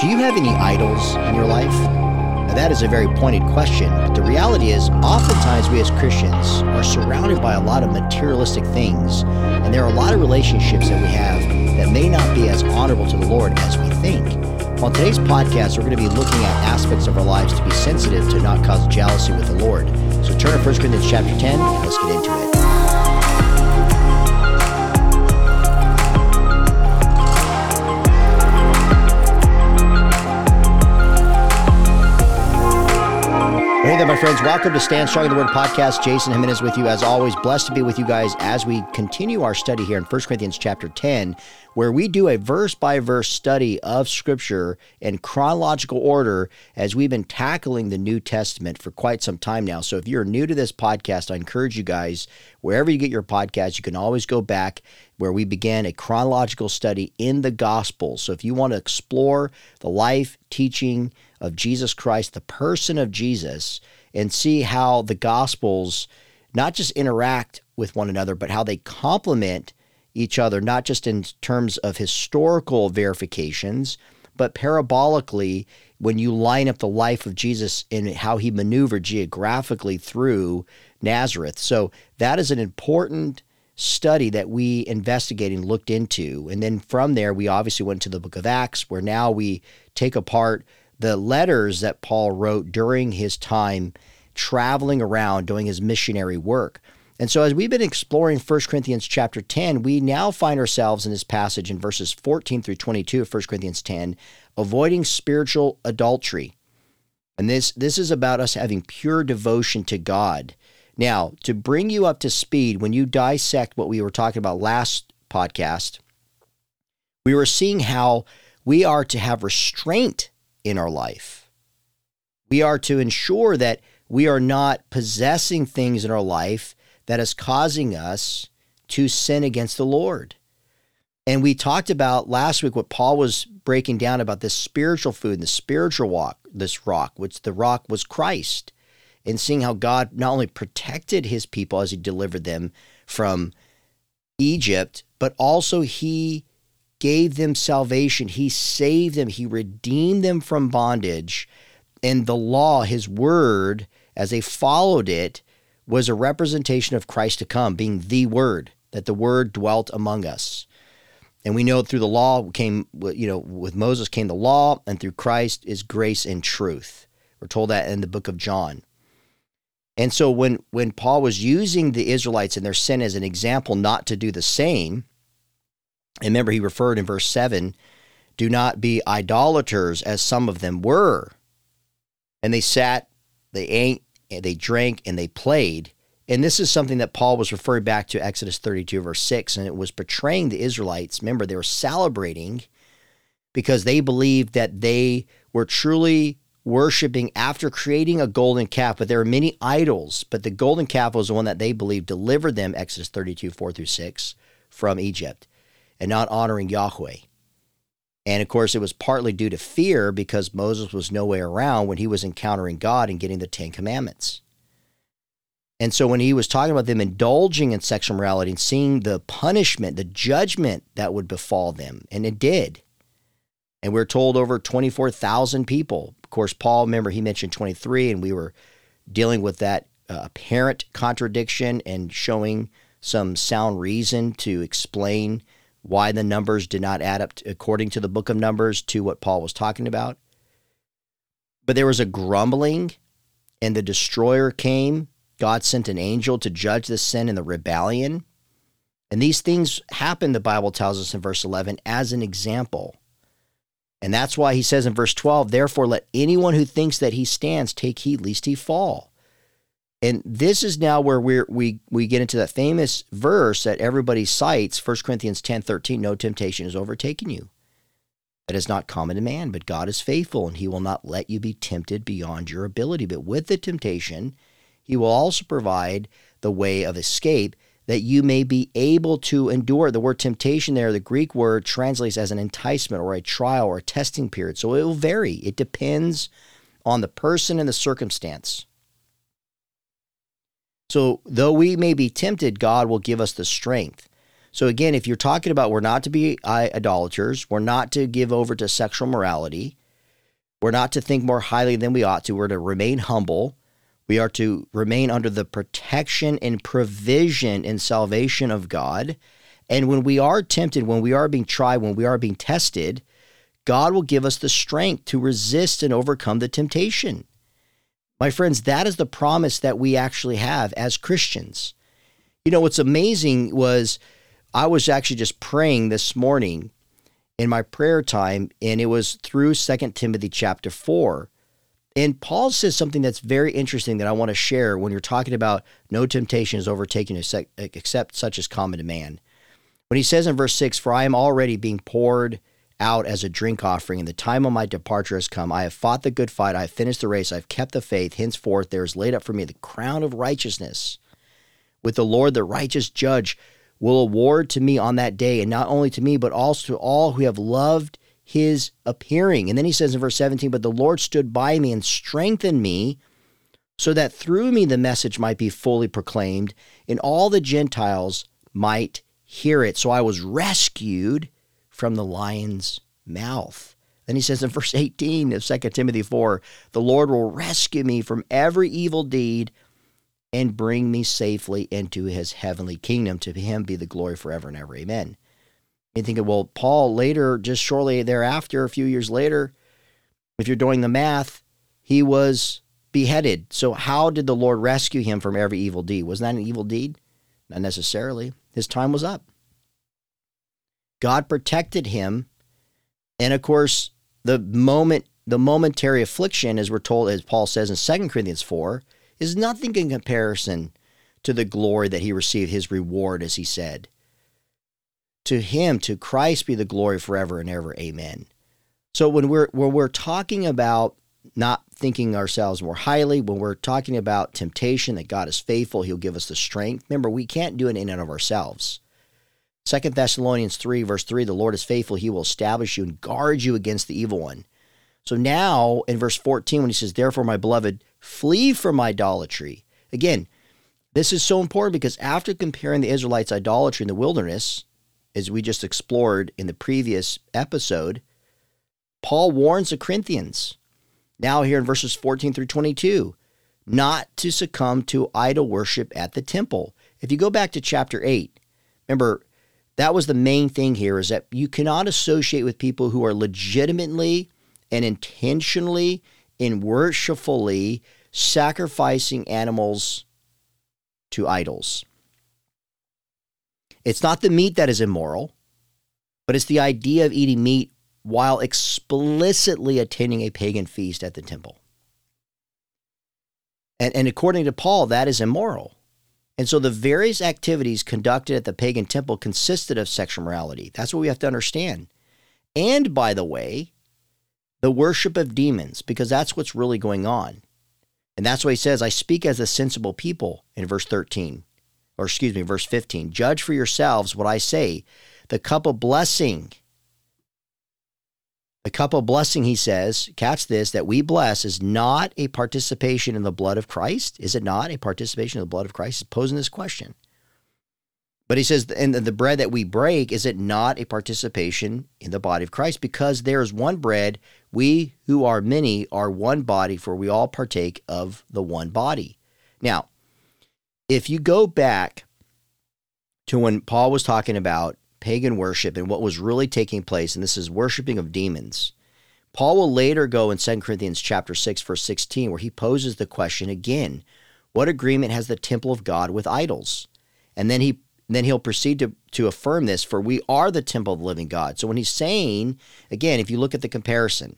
Do you have any idols in your life? Now, that is a very pointed question, but the reality is, oftentimes we as Christians are surrounded by a lot of materialistic things, and there are a lot of relationships that we have that may not be as honorable to the Lord as we think. On today's podcast, we're going to be looking at aspects of our lives to be sensitive to not cause jealousy with the Lord. So turn to 1 Corinthians chapter 10 and let's get into it. Friends. Welcome to Stand Strong in the Word podcast. Jason Jimenez with you, as always. Blessed to be with you guys as we continue our study here in 1 Corinthians chapter 10, where we do a verse by verse study of Scripture in chronological order as we've been tackling the New Testament for quite some time now. So if you're new to this podcast, I encourage you guys, wherever you get your podcast, you can always go back where we began a chronological study in the Gospels. So if you want to explore the life, teaching, of Jesus Christ, the person of Jesus, and see how the Gospels not just interact with one another, but how they complement each other, not just in terms of historical verifications, but parabolically when you line up the life of Jesus and how he maneuvered geographically through Nazareth. So that is an important study that we investigated and looked into. And then from there, we obviously went to the book of Acts, where now we take apart the letters that Paul wrote during his time traveling around doing his missionary work. And so as we've been exploring 1 Corinthians chapter 10, we now find ourselves in this passage in verses 14 through 22 of 1 Corinthians 10, avoiding spiritual adultery. And this this is about us having pure devotion to God. Now, to bring you up to speed, when you dissect what we were talking about last podcast, we were seeing how we are to have restraint in our life. We are to ensure that we are not possessing things in our life that is causing us to sin against the Lord. And we talked about last week what Paul was breaking down about this spiritual food and the spiritual walk, this rock, which the rock was Christ, and seeing how God not only protected his people as he delivered them from Egypt, but also he gave them salvation. He saved them. He redeemed them from bondage. And the law, his word, as they followed it, was a representation of Christ to come, being the word, that the word dwelt among us. And we know through the law came, you know, with Moses came the law, and through Christ is grace and truth. We're told that in the book of John. And so when when Paul was using the Israelites and their sin as an example not to do the same, and remember, he referred in verse 7 do not be idolaters as some of them were. And they sat, they ate, they drank, and they played. And this is something that Paul was referring back to Exodus 32, verse 6, and it was portraying the Israelites. Remember, they were celebrating because they believed that they were truly worshiping after creating a golden calf. But there were many idols, but the golden calf was the one that they believed delivered them, Exodus 32, 4 through 6, from Egypt and not honoring Yahweh. And of course, it was partly due to fear because Moses was nowhere around when he was encountering God and getting the Ten Commandments. And so when he was talking about them indulging in sexual morality and seeing the punishment, the judgment that would befall them, and it did. And we're told over 24,000 people. Of course, Paul, remember, he mentioned 23, and we were dealing with that uh, apparent contradiction and showing some sound reason to explain why the numbers did not add up to, according to the book of Numbers to what Paul was talking about. But there was a grumbling, and the destroyer came. God sent an angel to judge the sin and the rebellion. And these things happen, the Bible tells us in verse 11, as an example. And that's why he says in verse 12, therefore let anyone who thinks that he stands take heed lest he fall. And this is now where we we we get into that famous verse that everybody cites, 1 Corinthians 10 13, no temptation has overtaken you. That is not common to man, but God is faithful, and he will not let you be tempted beyond your ability. But with the temptation, he will also provide the way of escape that you may be able to endure. The word temptation there, the Greek word translates as an enticement or a trial or a testing period. So it will vary. It depends on the person and the circumstance. So, though we may be tempted, God will give us the strength. So, again, if you're talking about we're not to be idolaters, we're not to give over to sexual morality, We're not to think more highly than we ought to. We're to remain humble. We are to remain under the protection and provision and salvation of God. And when we are tempted, when we are being tried, when we are being tested, God will give us the strength to resist and overcome the temptation. My friends, that is the promise that we actually have as Christians. You know, what's amazing was I was actually just praying this morning in my prayer time, and it was through Second Timothy chapter 4. And Paul says something that's very interesting that I want to share when you're talking about no temptation is overtaken except such as common to man. When he says in verse 6, For I am already being poured out as a drink offering, and the time of my departure has come. I have fought the good fight, I have finished the race, I have kept the faith. Henceforth there is laid up for me the crown of righteousness. With the Lord, the righteous judge, will award to me on that day, and not only to me, but also to all who have loved his appearing. And then he says in verse 17, But the Lord stood by me and strengthened me, so that through me the message might be fully proclaimed, and all the Gentiles might hear it. So I was rescued from the lion's mouth. Then he says in verse 18 of 2 Timothy 4 The Lord will rescue me from every evil deed and bring me safely into his heavenly kingdom. To him be the glory forever and ever. Amen. You think, well, Paul later, just shortly thereafter, a few years later, if you're doing the math, he was beheaded. So, how did the Lord rescue him from every evil deed? Was that an evil deed? Not necessarily. His time was up. God protected him. And of course, the moment, the momentary affliction, as we're told, as Paul says in 2 Corinthians 4, is nothing in comparison to the glory that he received, his reward, as he said. To him, to Christ be the glory forever and ever. Amen. So when we're when we're talking about not thinking ourselves more highly, when we're talking about temptation, that God is faithful, He'll give us the strength. Remember, we can't do it in and of ourselves. Second Thessalonians 3, verse 3, the Lord is faithful, He will establish you and guard you against the evil one. So now in verse 14, when he says, Therefore, my beloved, flee from idolatry. Again, this is so important because after comparing the Israelites' idolatry in the wilderness, as we just explored in the previous episode, Paul warns the Corinthians, now here in verses 14 through 22, not to succumb to idol worship at the temple. If you go back to chapter 8, remember, that was the main thing here is that you cannot associate with people who are legitimately and intentionally and worshipfully sacrificing animals to idols. It's not the meat that is immoral, but it's the idea of eating meat while explicitly attending a pagan feast at the temple. And, and according to Paul, that is immoral. And so the various activities conducted at the pagan temple consisted of sexual morality. That's what we have to understand. And by the way, the worship of demons, because that's what's really going on. And that's why he says, I speak as a sensible people in verse 13, or excuse me, verse 15. Judge for yourselves what I say. The cup of blessing, the cup of blessing, he says, catch this, that we bless is not a participation in the blood of Christ. Is it not a participation in the blood of Christ? He's posing this question. But he says, and the bread that we break, is it not a participation in the body of Christ? Because there is one bread, we who are many are one body, for we all partake of the one body. Now, if you go back to when Paul was talking about pagan worship and what was really taking place, and this is worshiping of demons, Paul will later go in 2 Corinthians chapter 6, verse 16, where he poses the question again, what agreement has the temple of God with idols? And then he then he'll proceed to, to affirm this, for we are the temple of the living God. So when he's saying, again, if you look at the comparison,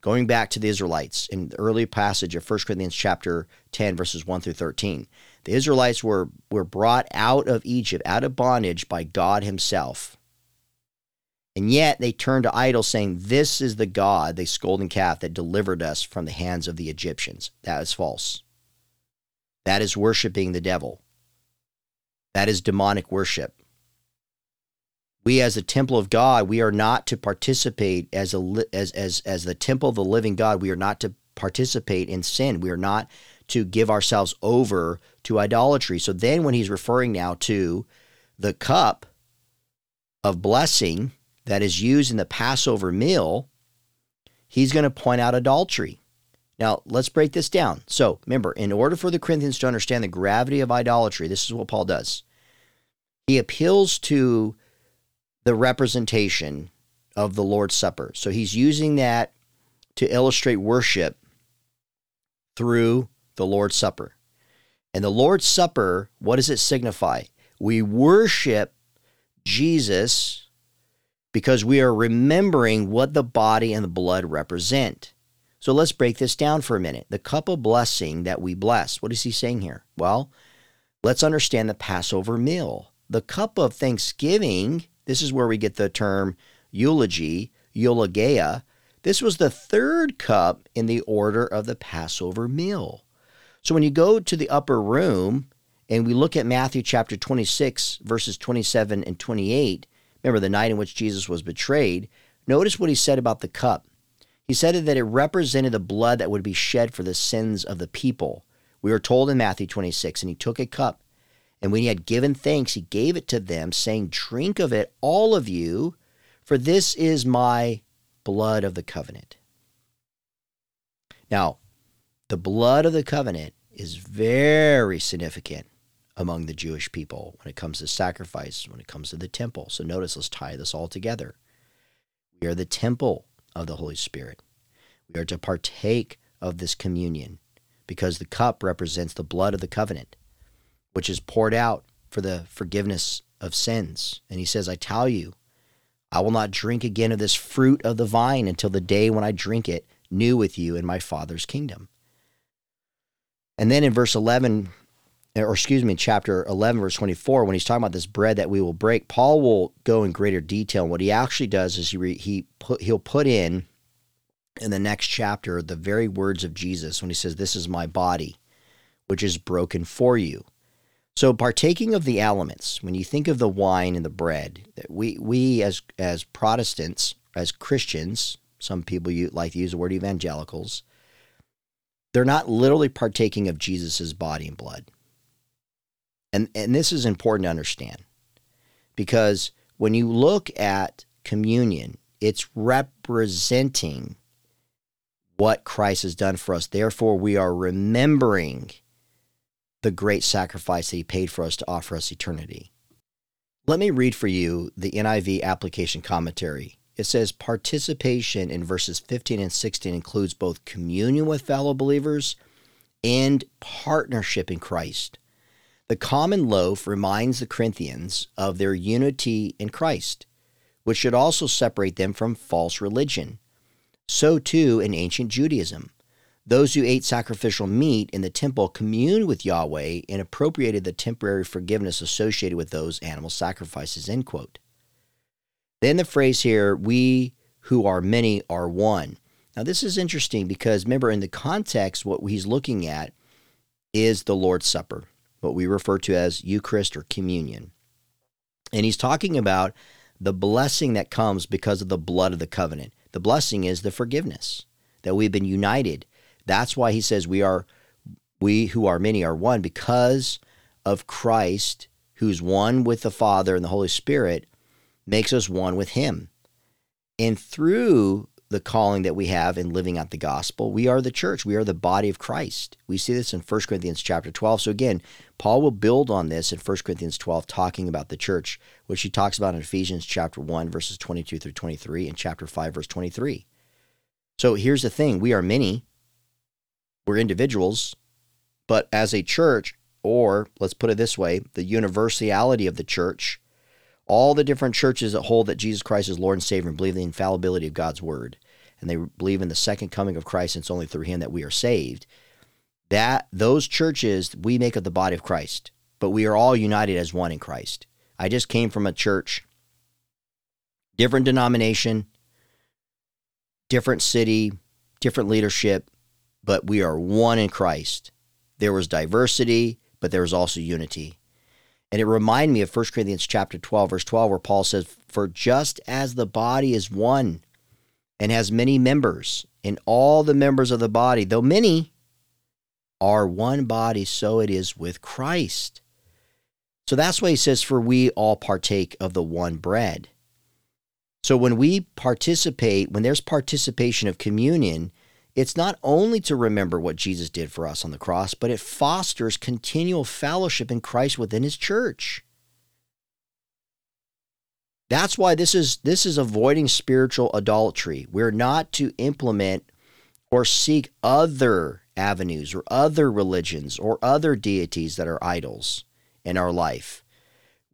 going back to the Israelites in the early passage of 1 Corinthians chapter 10, verses 1 through 13, the Israelites were, were brought out of Egypt, out of bondage by God Himself. And yet they turned to idols, saying, This is the God, the golden calf, that delivered us from the hands of the Egyptians. That is false. That is worshiping the devil. That is demonic worship. We, as a temple of God, we are not to participate as a as as as the temple of the living God. We are not to participate in sin. We are not to give ourselves over to idolatry. So then, when he's referring now to the cup of blessing that is used in the Passover meal, he's going to point out adultery. Now, let's break this down. So, remember, in order for the Corinthians to understand the gravity of idolatry, this is what Paul does. He appeals to the representation of the Lord's Supper. So, he's using that to illustrate worship through the Lord's Supper. And the Lord's Supper, what does it signify? We worship Jesus because we are remembering what the body and the blood represent. So let's break this down for a minute. The cup of blessing that we bless, what is he saying here? Well, let's understand the Passover meal. The cup of thanksgiving, this is where we get the term eulogy, eulogia. This was the third cup in the order of the Passover meal. So when you go to the upper room and we look at Matthew chapter 26, verses 27 and 28, remember the night in which Jesus was betrayed, notice what he said about the cup. He said that it represented the blood that would be shed for the sins of the people. We are told in Matthew 26, and he took a cup, and when he had given thanks, he gave it to them, saying, Drink of it, all of you, for this is my blood of the covenant. Now, the blood of the covenant is very significant among the Jewish people when it comes to sacrifice, when it comes to the temple. So notice, let's tie this all together. We are the temple of the Holy Spirit. We are to partake of this communion because the cup represents the blood of the covenant, which is poured out for the forgiveness of sins. And he says, I tell you, I will not drink again of this fruit of the vine until the day when I drink it new with you in my Father's kingdom. And then in verse 11, or excuse me, chapter 11, verse 24, when he's talking about this bread that we will break, Paul will go in greater detail. And what he actually does is he, re, he put, he'll put in, in the next chapter, the very words of Jesus when he says, This is my body, which is broken for you. So, partaking of the elements, when you think of the wine and the bread, that we, we as, as Protestants, as Christians, some people you like to use the word evangelicals, they're not literally partaking of Jesus' body and blood. And, and this is important to understand because when you look at communion, it's representing what Christ has done for us. Therefore, we are remembering the great sacrifice that he paid for us to offer us eternity. Let me read for you the NIV application commentary it says participation in verses 15 and 16 includes both communion with fellow believers and partnership in Christ. The common loaf reminds the Corinthians of their unity in Christ, which should also separate them from false religion. So, too, in ancient Judaism. Those who ate sacrificial meat in the temple communed with Yahweh and appropriated the temporary forgiveness associated with those animal sacrifices. End quote. Then the phrase here, we who are many are one. Now, this is interesting because remember, in the context, what he's looking at is the Lord's Supper, what we refer to as Eucharist or communion. And he's talking about the blessing that comes because of the blood of the covenant. The blessing is the forgiveness that we've been united. That's why he says we are we who are many are one because of Christ who's one with the Father and the Holy Spirit makes us one with Him. And through the calling that we have in living out the gospel, we are the church. We are the body of Christ. We see this in 1 Corinthians chapter 12. So again, Paul will build on this in 1 Corinthians 12, talking about the church, which he talks about in Ephesians chapter 1, verses 22 through 23, and chapter 5, verse 23. So here's the thing we are many, we're individuals, but as a church, or let's put it this way, the universality of the church all the different churches that hold that Jesus Christ is Lord and Savior and believe in the infallibility of God's word, and they believe in the second coming of Christ, and it's only through Him that we are saved. That those churches we make up the body of Christ, but we are all united as one in Christ. I just came from a church, different denomination, different city, different leadership, but we are one in Christ. There was diversity, but there was also unity. And it reminded me of 1 Corinthians chapter 12, verse 12, where Paul says, For just as the body is one and has many members, and all the members of the body, though many, are one body, so it is with Christ. So that's why he says, For we all partake of the one bread. So when we participate, when there's participation of communion, it's not only to remember what Jesus did for us on the cross, but it fosters continual fellowship in Christ within his church. That's why this is this is avoiding spiritual adultery. We're not to implement or seek other avenues or other religions or other deities that are idols in our life.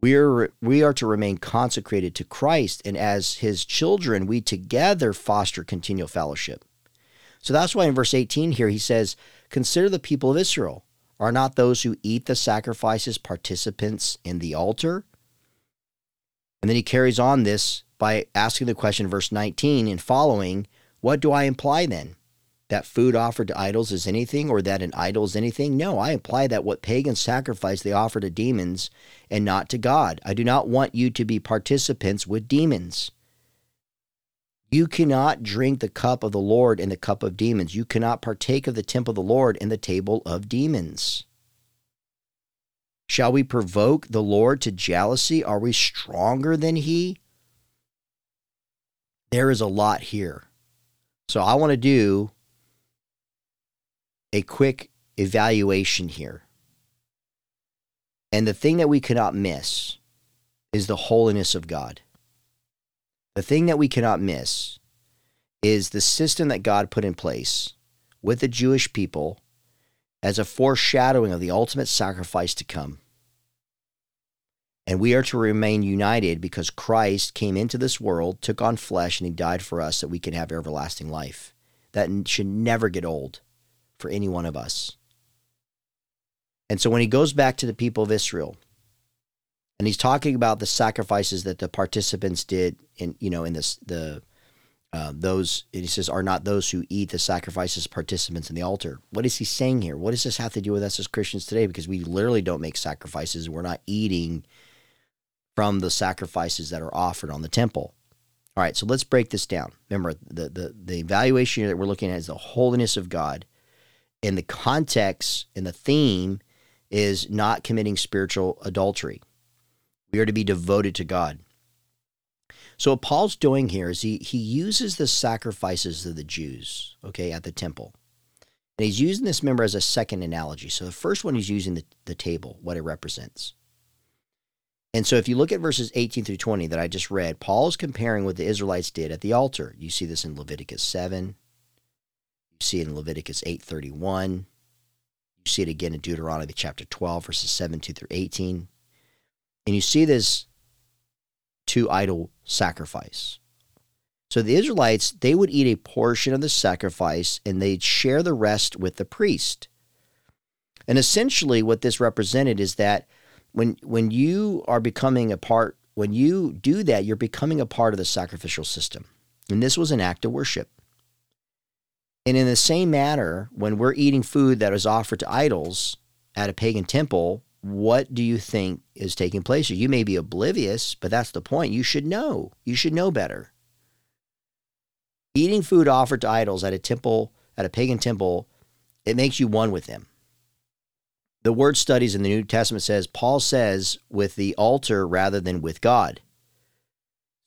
We are we are to remain consecrated to Christ and as his children we together foster continual fellowship. So that's why in verse 18 here he says, "Consider the people of Israel. Are not those who eat the sacrifices participants in the altar?" And then he carries on this by asking the question, verse 19 and following, What do I imply then? That food offered to idols is anything, or that an idol is anything? No, I imply that what pagans sacrifice they offer to demons and not to God. I do not want you to be participants with demons. You cannot drink the cup of the Lord and the cup of demons. You cannot partake of the temple of the Lord and the table of demons. Shall we provoke the Lord to jealousy? Are we stronger than He? There is a lot here. So I want to do a quick evaluation here. And the thing that we cannot miss is the holiness of God. The thing that we cannot miss is the system that God put in place with the Jewish people as a foreshadowing of the ultimate sacrifice to come. And we are to remain united because Christ came into this world, took on flesh, and he died for us that we can have everlasting life. That should never get old for any one of us. And so when he goes back to the people of Israel, and he's talking about the sacrifices that the participants did in, you know, in this the uh, those he says are not those who eat the sacrifices participants in the altar. What is he saying here? What does this have to do with us as Christians today? Because we literally don't make sacrifices. We're not eating from the sacrifices that are offered on the temple. All right, so let's break this down. Remember, the, the, the evaluation that we're looking at is the holiness of God. And the context and the theme is not committing spiritual adultery. We are to be devoted to God. So what Paul's doing here is he he uses the sacrifices of the Jews, okay, at the temple. And he's using this member as a second analogy. So the first one he's using the, the table, what it represents. And so if you look at verses 18 through 20 that I just read, Paul is comparing what the Israelites did at the altar. You see this in Leviticus 7. You see it in Leviticus 8:31. You see it again in Deuteronomy chapter 12 verses 17 through 18. And you see this to idol sacrifice. So the Israelites, they would eat a portion of the sacrifice and they'd share the rest with the priest. And essentially what this represented is that when when you are becoming a part when you do that you're becoming a part of the sacrificial system and this was an act of worship and in the same manner when we're eating food that is offered to idols at a pagan temple what do you think is taking place you may be oblivious but that's the point. You should know. You should know better. Eating food offered to idols at a temple at a pagan temple it makes you one with them. The word studies in the New Testament says Paul says with the altar rather than with God.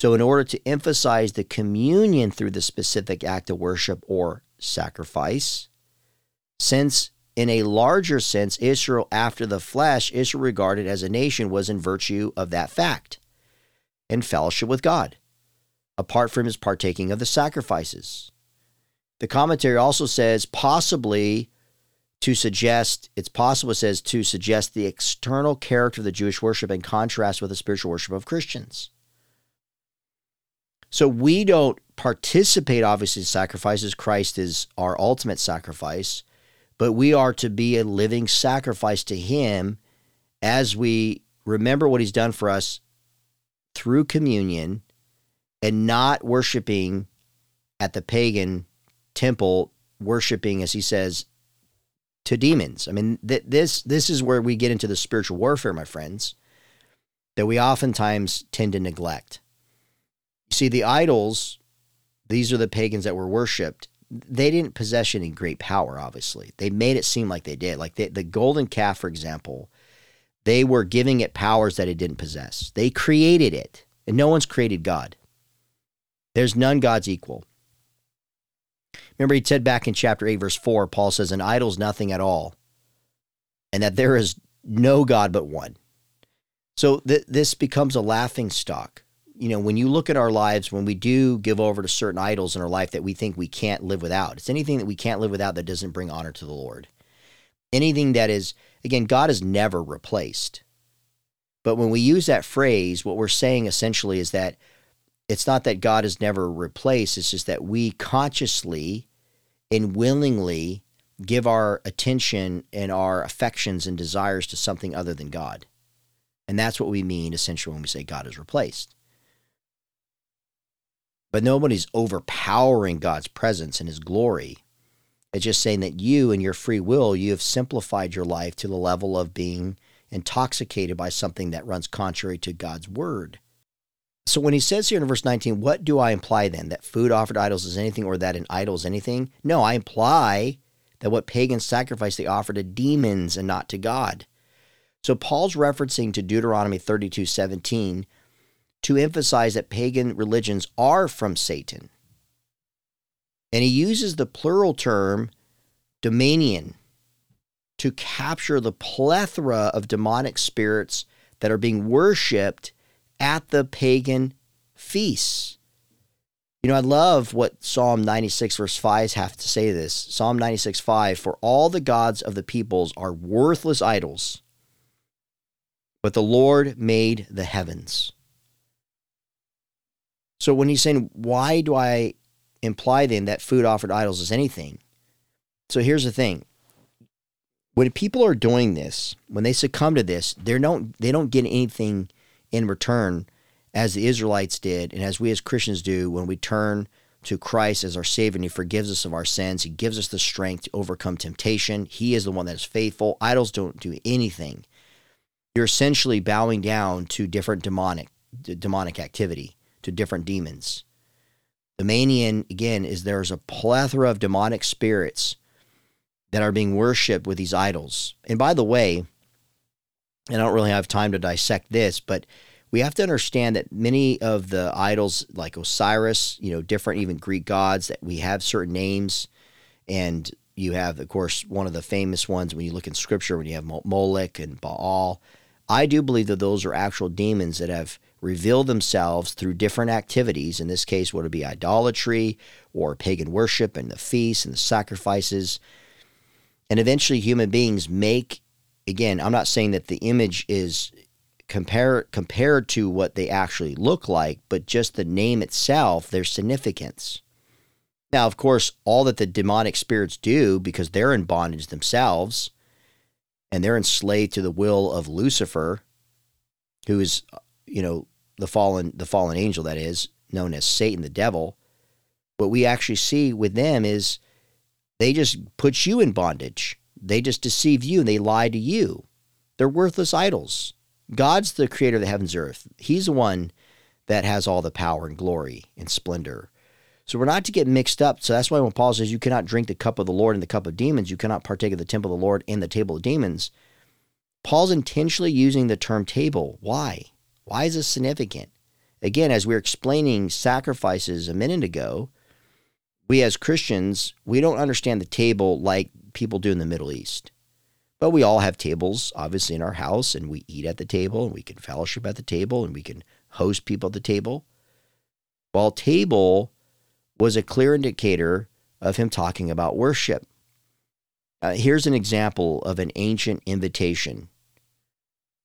So, in order to emphasize the communion through the specific act of worship or sacrifice, since in a larger sense, Israel after the flesh, Israel regarded as a nation was in virtue of that fact in fellowship with God, apart from his partaking of the sacrifices. The commentary also says possibly to suggest, it's possible, it says, to suggest the external character of the Jewish worship in contrast with the spiritual worship of Christians. So we don't participate, obviously, in sacrifices. Christ is our ultimate sacrifice, but we are to be a living sacrifice to Him as we remember what He's done for us through communion and not worshiping at the pagan temple, worshiping, as He says, to demons. I mean, th- this this is where we get into the spiritual warfare, my friends, that we oftentimes tend to neglect. You see, the idols, these are the pagans that were worshipped. They didn't possess any great power, obviously. They made it seem like they did. Like the, the golden calf, for example, they were giving it powers that it didn't possess. They created it, and no one's created God. There's none God's equal. Remember, he said back in chapter 8, verse 4, Paul says, An idol's nothing at all, and that there is no God but one. So th- this becomes a laughing stock. You know, when you look at our lives, when we do give over to certain idols in our life that we think we can't live without, it's anything that we can't live without that doesn't bring honor to the Lord. Anything that is, again, God is never replaced. But when we use that phrase, what we're saying essentially is that it's not that God is never replaced, it's just that we consciously and willingly give our attention and our affections and desires to something other than God. And that's what we mean essentially when we say God is replaced. But nobody's overpowering God's presence and his glory. It's just saying that you and your free will, you have simplified your life to the level of being intoxicated by something that runs contrary to God's word. So when he says here in verse 19, what do I imply then? That food offered to idols is anything or that an idol is anything? No, I imply that what pagans sacrifice they offer to demons and not to God. So Paul's referencing to Deuteronomy 32 17 to emphasize that pagan religions are from Satan. And he uses the plural term daimonion to capture the plethora of demonic spirits that are being worshiped at the pagan feasts. You know, I love what Psalm 96, verse 5 have to say this. Psalm 96, 5 For all the gods of the peoples are worthless idols, but the Lord made the heavens. So when he's saying, Why do I imply then that food offered idols is anything? So here's the thing. When people are doing this, when they succumb to this, they don't they don't get anything in return as the Israelites did and as we as Christians do when we turn to Christ as our Savior and He forgives us of our sins. He gives us the strength to overcome temptation. He is the one that is faithful. Idols don't do anything. You're essentially bowing down to different demonic demonic activity, to different demons. The manian, again, is there's a plethora of demonic spirits that are being worshipped with these idols. And by the way, and I don't really have time to dissect this, but we have to understand that many of the idols, like Osiris, you know, different even Greek gods, that we have certain names. And you have, of course, one of the famous ones when you look in scripture, when you have Molech and Baal. I do believe that those are actual demons that have revealed themselves through different activities. In this case, would it be idolatry or pagan worship and the feasts and the sacrifices? And eventually, human beings make again, I'm not saying that the image is compare, compared to what they actually look like, but just the name itself, their significance. Now, of course, all that the demonic spirits do, because they're in bondage themselves and they're enslaved to the will of Lucifer, who is, you know, the fallen the fallen angel that is known as Satan the devil. What we actually see with them is they just put you in bondage. They just deceive you and they lie to you. They're worthless idols. God's the creator of the heavens and earth. He's the one that has all the power and glory and splendor. So we're not to get mixed up. So that's why when Paul says you cannot drink the cup of the Lord and the cup of demons, you cannot partake of the temple of the Lord and the table of demons. Paul's intentionally using the term table. Why? Why is this significant? Again, as we were explaining sacrifices a minute ago, we as Christians, we don't understand the table like people do in the Middle East. But we all have tables, obviously, in our house, and we eat at the table, and we can fellowship at the table, and we can host people at the table. While table was a clear indicator of him talking about worship. Uh, here's an example of an ancient invitation.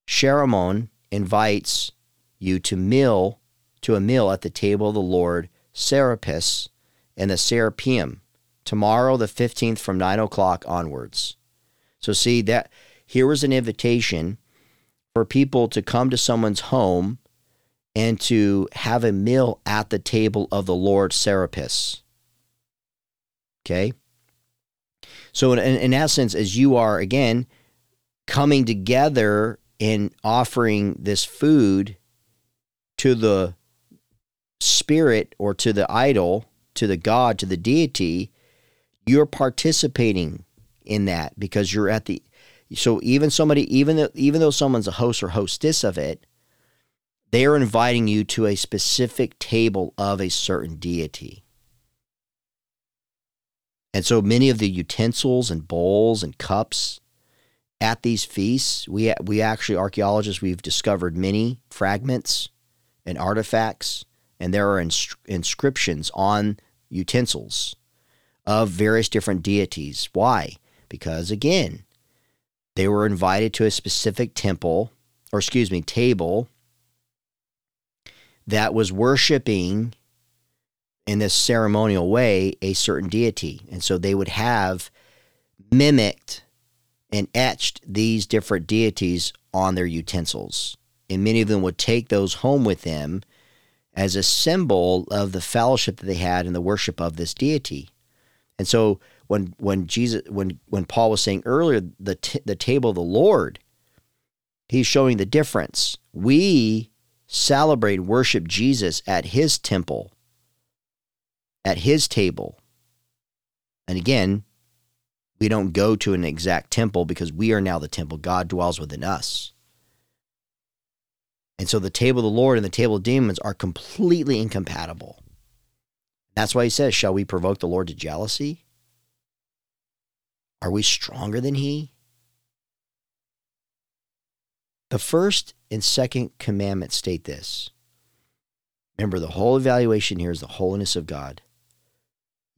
Chaeremon invites you to meal to a meal at the table of the Lord Serapis and the Serapeum tomorrow, the 15th, from 9 o'clock onwards. So, see, that here was an invitation for people to come to someone's home and to have a meal at the table of the Lord Serapis. Okay? So, in, in essence, as you are, again, coming together and offering this food to the spirit or to the idol, to the God, to the deity, you're participating in that because you're at the so even somebody even though even though someone's a host or hostess of it they are inviting you to a specific table of a certain deity. And so many of the utensils and bowls and cups at these feasts, we, we actually, archaeologists, we've discovered many fragments and artifacts, and there are ins- inscriptions on utensils of various different deities. Why? Because again, they were invited to a specific temple, or excuse me, table that was worshiping in this ceremonial way a certain deity. And so they would have mimicked and etched these different deities on their utensils. And many of them would take those home with them as a symbol of the fellowship that they had in the worship of this deity. And so when when Jesus when when Paul was saying earlier the t- the table of the Lord, he's showing the difference. We celebrate worship Jesus at his temple, at his table. And again, we don't go to an exact temple because we are now the temple. God dwells within us. And so the table of the Lord and the table of demons are completely incompatible. That's why he says, Shall we provoke the Lord to jealousy? Are we stronger than he? The first and second commandment state this. Remember, the whole evaluation here is the holiness of God.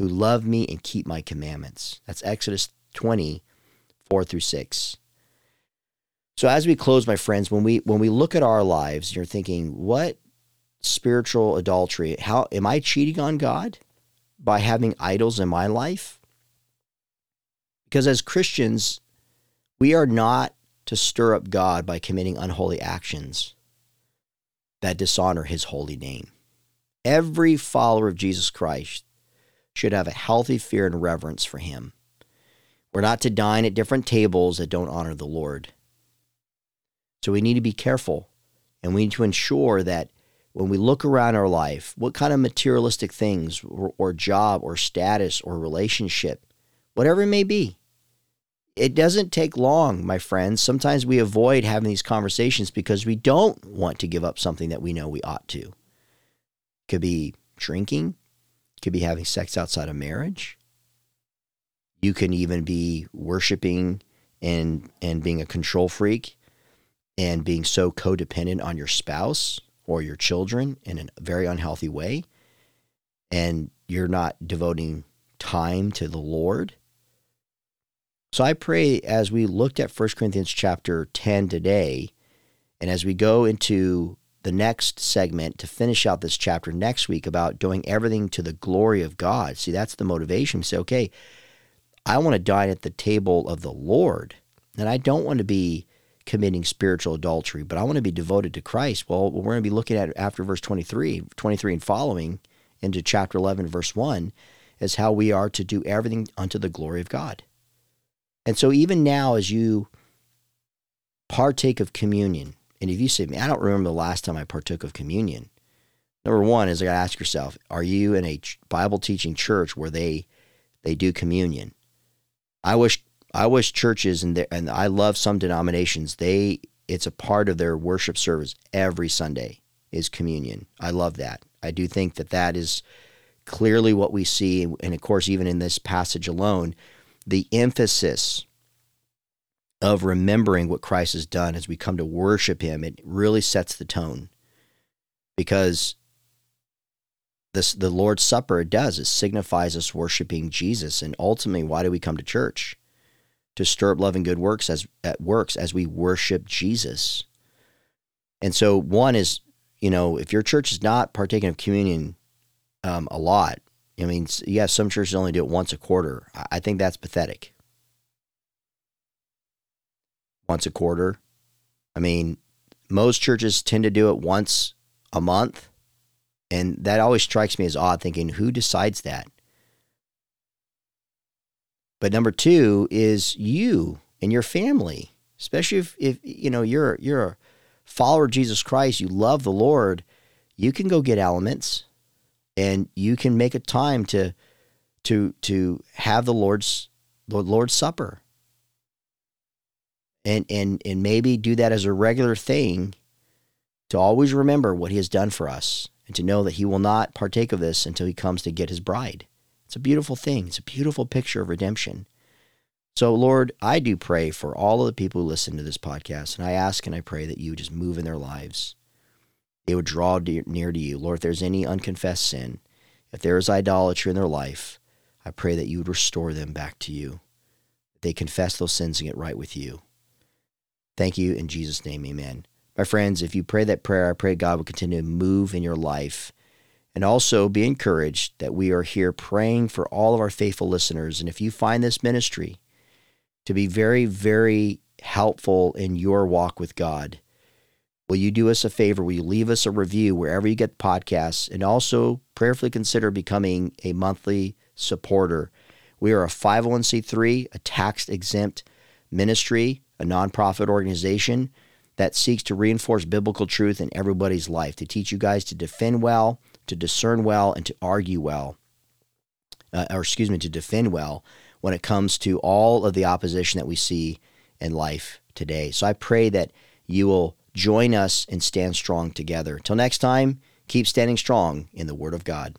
who love me and keep my commandments. That's Exodus 20, 4 through 6. So as we close, my friends, when we when we look at our lives, you're thinking, what spiritual adultery? How am I cheating on God by having idols in my life? Because as Christians, we are not to stir up God by committing unholy actions that dishonor his holy name. Every follower of Jesus Christ should have a healthy fear and reverence for him. We're not to dine at different tables that don't honor the Lord. So we need to be careful and we need to ensure that when we look around our life, what kind of materialistic things or, or, job or status or relationship, whatever it may be, it doesn't take long, my friends. Sometimes we avoid having these conversations because we don't want to give up something that we know we ought to. Could be drinking, could be having sex outside of marriage. You can even be worshiping and and being a control freak and being so codependent on your spouse or your children in a very unhealthy way and you're not devoting time to the Lord. So I pray as we looked at 1 Corinthians chapter 10 today and as we go into the next segment to finish out this chapter next week about doing everything to the glory of God. See, that's the motivation. Say, okay, I want to dine at the table of the Lord, and I don't want to be committing spiritual adultery, but I want to be devoted to Christ. Well, we're going to be looking at after verse 23, 23 and following into chapter 11, verse 1, is how we are to do everything unto the glory of God. And so, even now, as you partake of communion, and if you say, I don't remember the last time I partook of communion, number one is you got to ask yourself, are you in a Bible teaching church where they they do communion? I wish I wish churches and and I love some denominations they it's a part of their worship service every Sunday is communion. I love that. I do think that that is clearly what we see, and of course, even in this passage alone, the emphasis of remembering what Christ has done as we come to worship Him, it really sets the tone. Because this the Lord's Supper it does, it signifies us worshiping Jesus. And ultimately, why do we come to church? To stir up love and good works as at works as we worship Jesus. And so one is, you know, if your church is not partaking of communion um, a lot, I mean, have some churches only do it once a quarter. I think that's pathetic. Once a quarter. I mean, most churches tend to do it once a month. And that always strikes me as odd, thinking, who decides that? But number two is you and your family, especially if, if you know you're you're a follower of Jesus Christ, you love the Lord, you can go get elements and you can make a time to to to have the Lord's the Lord's Supper. And and and maybe do that as a regular thing to always remember what he has done for us and to know that he will not partake of this until he comes to get his bride. It's a beautiful thing. It's a beautiful picture of redemption. So, Lord, I do pray for all of the people who listen to this podcast, and I ask and I pray that you just move in their lives. They would draw near to you. Lord, if there's any unconfessed sin, if there is idolatry in their life, I pray that you would restore them back to you. They confess those sins and get right with you. Thank you in Jesus' name, amen. My friends, if you pray that prayer, I pray God will continue to move in your life. And also be encouraged that we are here praying for all of our faithful listeners. And if you find this ministry to be very, very helpful in your walk with God, will you do us a favor? Will you leave us a review wherever you get podcasts? And also prayerfully consider becoming a monthly supporter. We are a 501c3, a tax exempt ministry, a nonprofit organization that seeks to reinforce biblical truth in everybody's life, to teach you guys to defend well, to discern well, and to argue well, uh, or excuse me, to defend well when it comes to all of the opposition that we see in life today. So I pray that you will join us and stand strong together. Till next time, keep standing strong in the Word of God.